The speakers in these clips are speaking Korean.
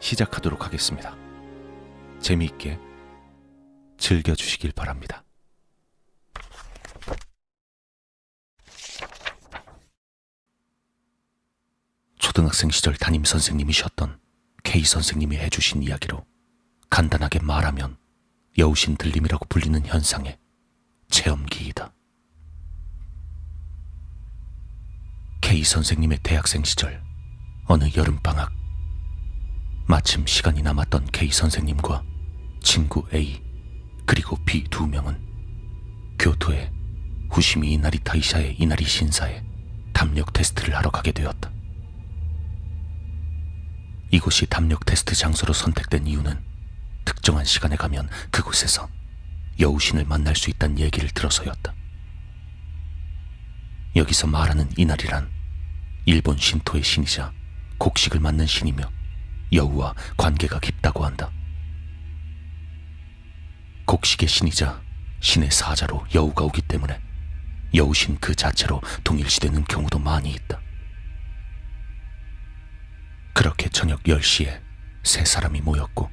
시작하도록 하겠습니다. 재미있게 즐겨주시길 바랍니다. 초등학생 시절 담임 선생님이셨던 K 선생님이 해주신 이야기로 간단하게 말하면 여우신 들림이라고 불리는 현상의 체험기이다. K 선생님의 대학생 시절 어느 여름방학 마침 시간이 남았던 K 선생님과 친구 A 그리고 B 두 명은 교토의 후시미 이나리 타이샤의 이나리 신사에 담력 테스트를 하러 가게 되었다. 이곳이 담력 테스트 장소로 선택된 이유는 특정한 시간에 가면 그곳에서 여우신을 만날 수 있다는 얘기를 들어서였다. 여기서 말하는 이날이란 일본 신토의 신이자 곡식을 맞는 신이며 여우와 관계가 깊다고 한다. 곡식의 신이자 신의 사자로 여우가 오기 때문에 여우신 그 자체로 동일시되는 경우도 많이 있다. 그렇게 저녁 10시에 세 사람이 모였고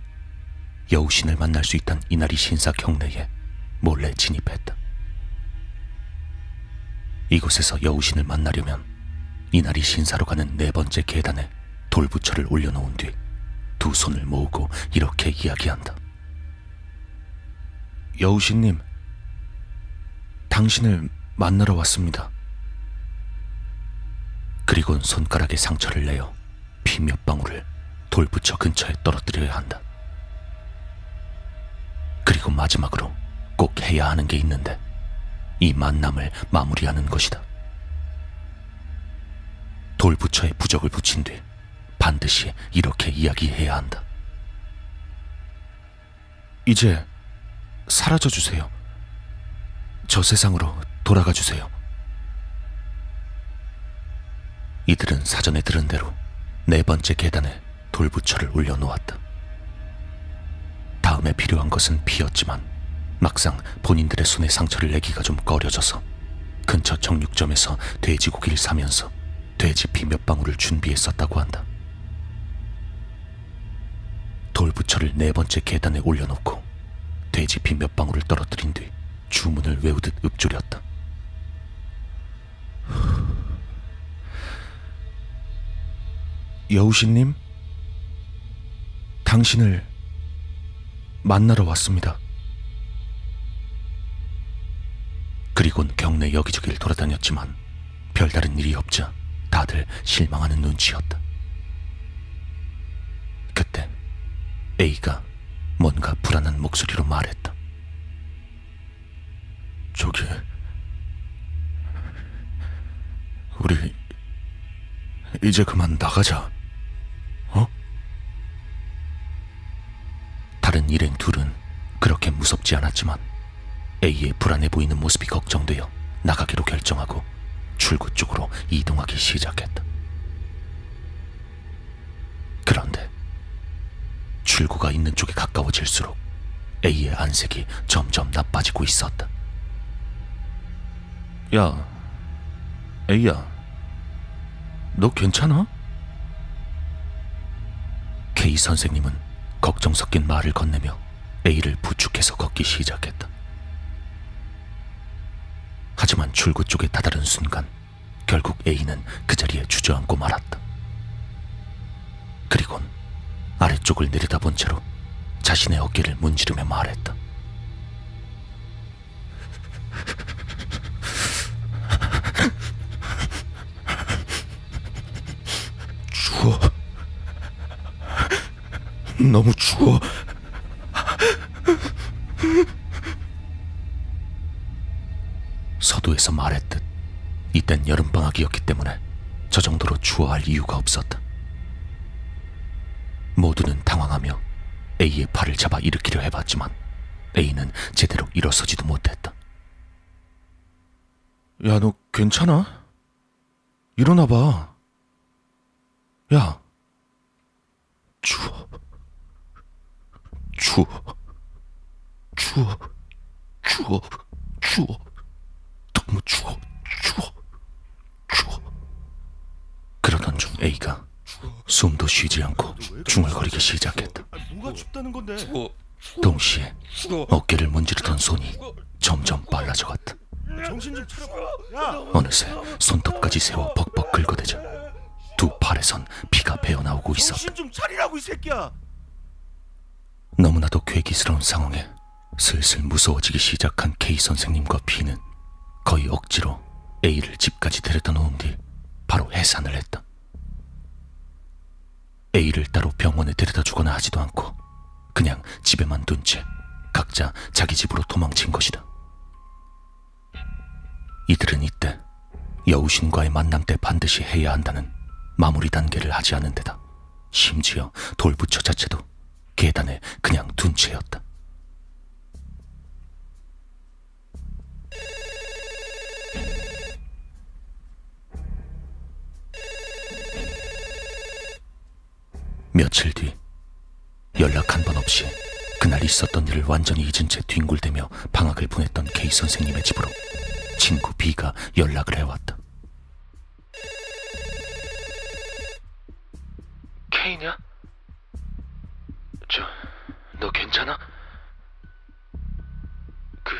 여우신을 만날 수 있던 이날이 신사 경내에 몰래 진입했다. 이곳에서 여우신을 만나려면 이날이 신사로 가는 네 번째 계단에 돌부처를 올려놓은 뒤 두 손을 모으고 이렇게 이야기한다. 여우신님, 당신을 만나러 왔습니다. 그리곤 손가락에 상처를 내어 피 몇 방울을 돌부처 근처에 떨어뜨려야 한다. 그리고 마지막으로 꼭 해야 하는 게 있는데 이 만남을 마무리하는 것이다. 돌부처에 부적을 붙인 뒤 반드시 이렇게 이야기해야 한다. 이제 사라져 주세요. 저 세상으로 돌아가 주세요. 이들은 사전에 들은 대로 네 번째 계단에 돌부처를 올려놓았다. 다음에 필요한 것은 피였지만 막상 본인들의 손에 상처를 내기가 좀 꺼려져서 근처 정육점에서 돼지고기를 사면서 돼지 피 몇 방울을 준비했었다고 한다. 돌부처를 네 번째 계단에 올려놓고 돼지 피 몇 방울을 떨어뜨린 뒤 주문을 외우듯 읊조렸다. 여우신님, 당신을 만나러 왔습니다. 그리곤 경내 여기저기를 돌아다녔지만 별다른 일이 없자 다들 실망하는 눈치였다. A가 뭔가 불안한 목소리로 말했다. 저기, 우리 이제 그만 나가자. 어? 다른 일행 둘은 그렇게 무섭지 않았지만 A의 불안해 보이는 모습이 걱정되어 나가기로 결정하고 출구 쪽으로 이동하기 시작했다. 그런데 출구가 있는 쪽에 가까워질수록 A의 안색이 점점 나빠지고 있었다. 야, A야, 너 괜찮아? K 선생님은 걱정 섞인 말을 건네며 A를 부축해서 걷기 시작했다. 하지만 출구 쪽에 다다른 순간 결국 A는 그 자리에 주저앉고 말았다. 그리곤 아래쪽을 내려다본 채로 자신의 어깨를 문지르며 말했다. 추워. 너무 추워. 서두에서 말했듯 이땐 여름방학이었기 때문에 저 정도로 추워할 이유가 없었다. 모두는 당황하며 A의 팔을 잡아 일으키려 해봤지만 A는 제대로 일어서지도 못했다. 야, 너 괜찮아? 일어나 봐. 야, 추워. 추워. 추워. 추워. 추워. 너무 추워. 추워. 추워. 그러던 중 A가 숨도 쉬지 않고 중얼거리기 시작했다. 뭐가 춥다는 건데? 동시에 어깨를 문지르던 손이 점점 빨라져갔다. 정신 좀 차려봐. 야, 어느새 손톱까지 세워 벅벅 긁어대자 두 팔에선 피가 배어나오고 있었다. 정신 좀 차리라고 이 새끼야. 너무나도 괴기스러운 상황에 슬슬 무서워지기 시작한 K 선생님과 B는 거의 억지로 A를 집까지 데려다 놓은 뒤 바로 해산을 했다. A를 따로 병원에 데려다 주거나 하지도 않고 그냥 집에만 둔 채 각자 자기 집으로 도망친 것이다. 이들은 이때 여우신과의 만남 때 반드시 해야 한다는 마무리 단계를 하지 않은 데다 심지어 돌부처 자체도 계단에 그냥 둔 채였다. 며칠 뒤 연락 한 번 없이 그날 있었던 일을 완전히 잊은 채 뒹굴대며 방학을 보냈던 K 선생님의 집으로 친구 B가 연락을 해왔다. K냐? 저, 너 괜찮아? 그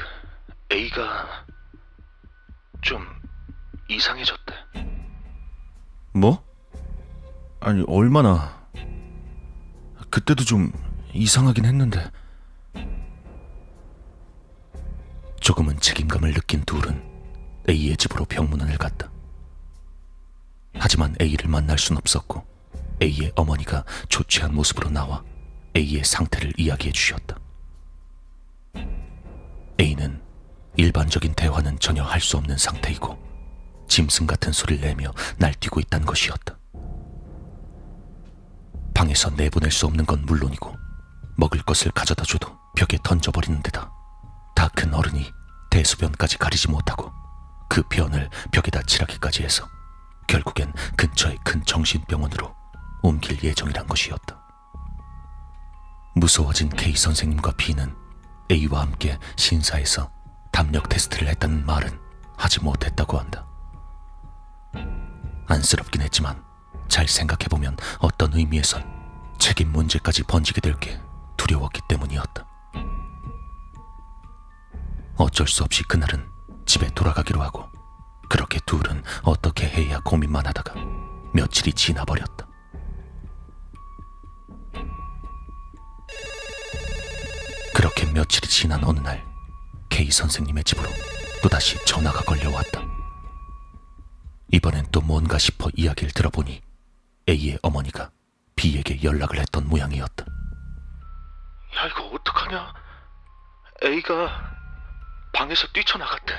A가 좀 이상해졌대. 뭐? 아니 얼마나? 그때도 좀 이상하긴 했는데. 조금은 책임감을 느낀 둘은 A의 집으로 병문안을 갔다. 하지만 A를 만날 순 없었고 A의 어머니가 조치한 모습으로 나와 A의 상태를 이야기해 주셨다. A는 일반적인 대화는 전혀 할 수 없는 상태이고 짐승 같은 소리를 내며 날뛰고 있다는 것이었다. 방에서 내보낼 수 없는 건 물론이고 먹을 것을 가져다 줘도 벽에 던져버리는 데다 다 큰 어른이 대소변까지 가리지 못하고 그 변을 벽에다 칠하기까지 해서 결국엔 근처의 큰 정신병원으로 옮길 예정이란 것이었다. 무서워진 K 선생님과 B는 A와 함께 신사에서 담력 테스트를 했다는 말은 하지 못했다고 한다. 안쓰럽긴 했지만 잘 생각해보면 어떤 의미에선 책임 문제까지 번지게 될 게 두려웠기 때문이었다. 어쩔 수 없이 그날은 집에 돌아가기로 하고 그렇게 둘은 어떻게 해야 고민만 하다가 며칠이 지나버렸다. 그렇게 며칠이 지난 어느 날 K 선생님의 집으로 또다시 전화가 걸려왔다. 이번엔 또 뭔가 싶어 이야기를 들어보니 A의 어머니가 B에게 연락을 했던 모양이었다. 야 이거 어떡하냐? A가 방에서 뛰쳐나갔대.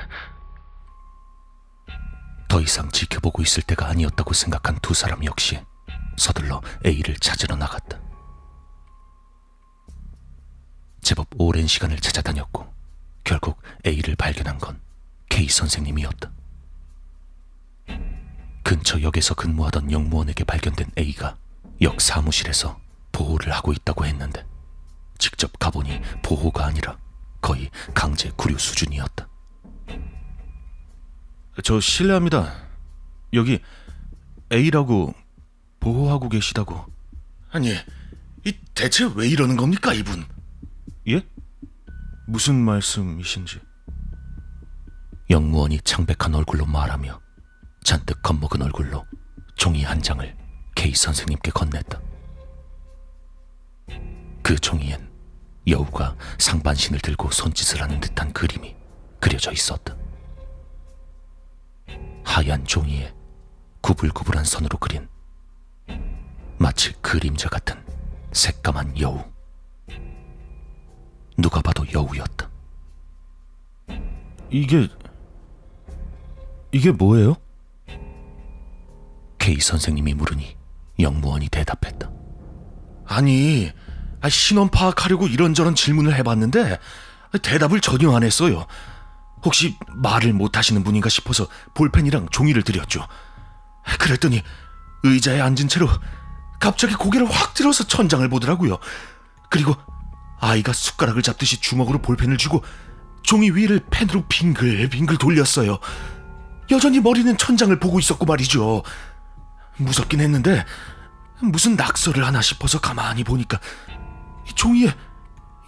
더 이상 지켜보고 있을 때가 아니었다고 생각한 두 사람 역시 서둘러 A를 찾으러 나갔다. 제법 오랜 시간을 찾아다녔고 결국 A를 발견한 건 K 선생님이었다. 근처 역에서 근무하던 영무원에게 발견된 A가 역 사무실에서 보호를 하고 있다고 했는데 직접 가보니 보호가 아니라 거의 강제 구류 수준이었다. 저 실례합니다. 여기 A라고 보호하고 계시다고. 아니, 이 대체 왜 이러는 겁니까, 이분? 예? 무슨 말씀이신지? 영무원이 창백한 얼굴로 말하며 잔뜩 겁먹은 얼굴로 종이 한 장을 K 선생님께 건넸다. 그 종이엔 여우가 상반신을 들고 손짓을 하는 듯한 그림이 그려져 있었다. 하얀 종이에 구불구불한 선으로 그린 마치 그림자 같은 새까만 여우. 누가 봐도 여우였다. 이게 이게 뭐예요? K 선생님이 물으니 영무원이 대답했다. 아니, 아, 신원 파악하려고 이런저런 질문을 해봤는데 대답을 전혀 안 했어요. 혹시 말을 못 하시는 분인가 싶어서 볼펜이랑 종이를 드렸죠. 그랬더니 의자에 앉은 채로 갑자기 고개를 확 들어서 천장을 보더라고요. 그리고 아이가 숟가락을 잡듯이 주먹으로 볼펜을 쥐고 종이 위를 펜으로 빙글빙글 돌렸어요. 여전히 머리는 천장을 보고 있었고 말이죠. 무섭긴 했는데 무슨 낙서를 하나 싶어서 가만히 보니까 종이에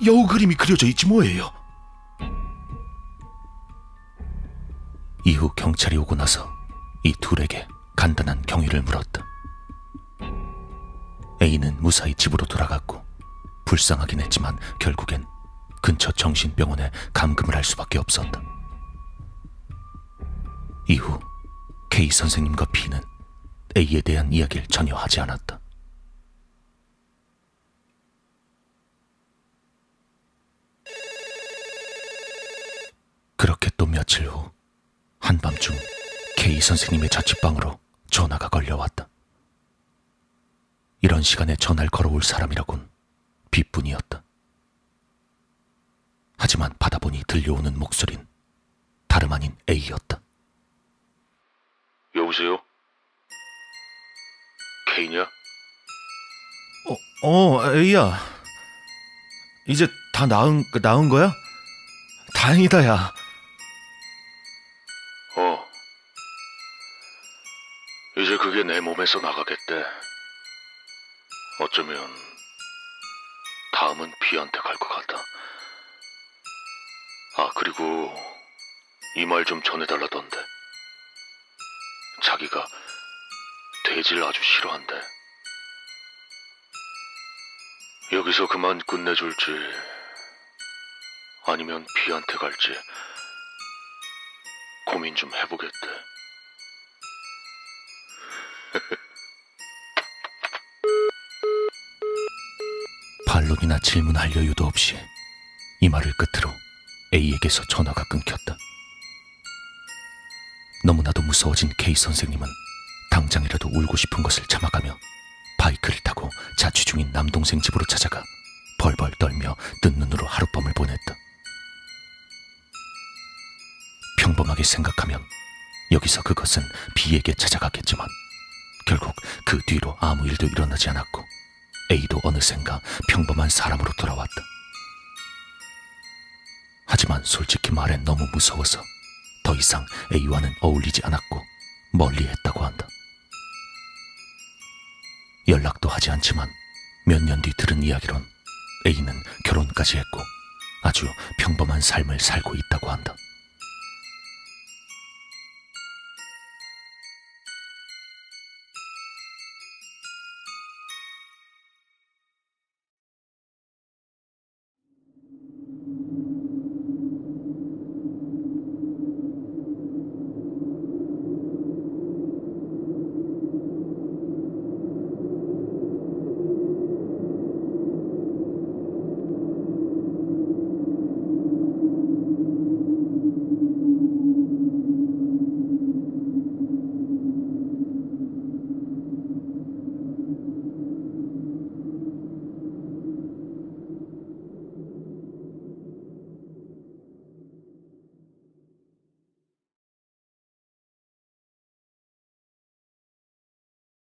여우 그림이 그려져 있지 뭐예요. 이후 경찰이 오고 나서 이 둘에게 간단한 경위를 물었다. A는 무사히 집으로 돌아갔고 불쌍하긴 했지만 결국엔 근처 정신병원에 감금을 할 수밖에 없었다. 이후 K 선생님과 B는 A에 대한 이야기를 전혀 하지 않았다. 그렇게 또 며칠 후 한밤중 K 선생님의 자취방으로 전화가 걸려왔다. 이런 시간에 전화를 걸어올 사람이라곤 B뿐이었다. 하지만 받아보니 들려오는 목소린 다름 아닌 A였다. 여보세요? 케이냐? 어, 어, A야. 이제 다 나은, 나은 거야? 다행이다, 야. 어. 이제 그게 내 몸에서 나가겠대. 어쩌면 다음은 비한테 갈 것 같다. 아, 그리고 이 말 좀 전해달라던데. 자기가 돼지를 아주 싫어한대. 여기서 그만 끝내줄지, 아니면 비한테 갈지, 고민 좀 해보겠대. 반론이나 질문할 여유도 없이 이 말을 끝으로 A에게서 전화가 끊겼다. 너무나도 무서워진 K 선생님은 당장이라도 울고 싶은 것을 참아가며 바이크를 타고 자취 중인 남동생 집으로 찾아가 벌벌 떨며 뜬 눈으로 하룻밤을 보냈다. 평범하게 생각하면 여기서 그것은 B에게 찾아갔겠지만 결국 그 뒤로 아무 일도 일어나지 않았고 A도 어느샌가 평범한 사람으로 돌아왔다. 하지만 솔직히 말해 너무 무서워서 더 이상 A와는 어울리지 않았고 멀리 했다고 한다. 연락도 하지 않지만 몇 년 뒤 들은 이야기론 A는 결혼까지 했고 아주 평범한 삶을 살고 있다고 한다.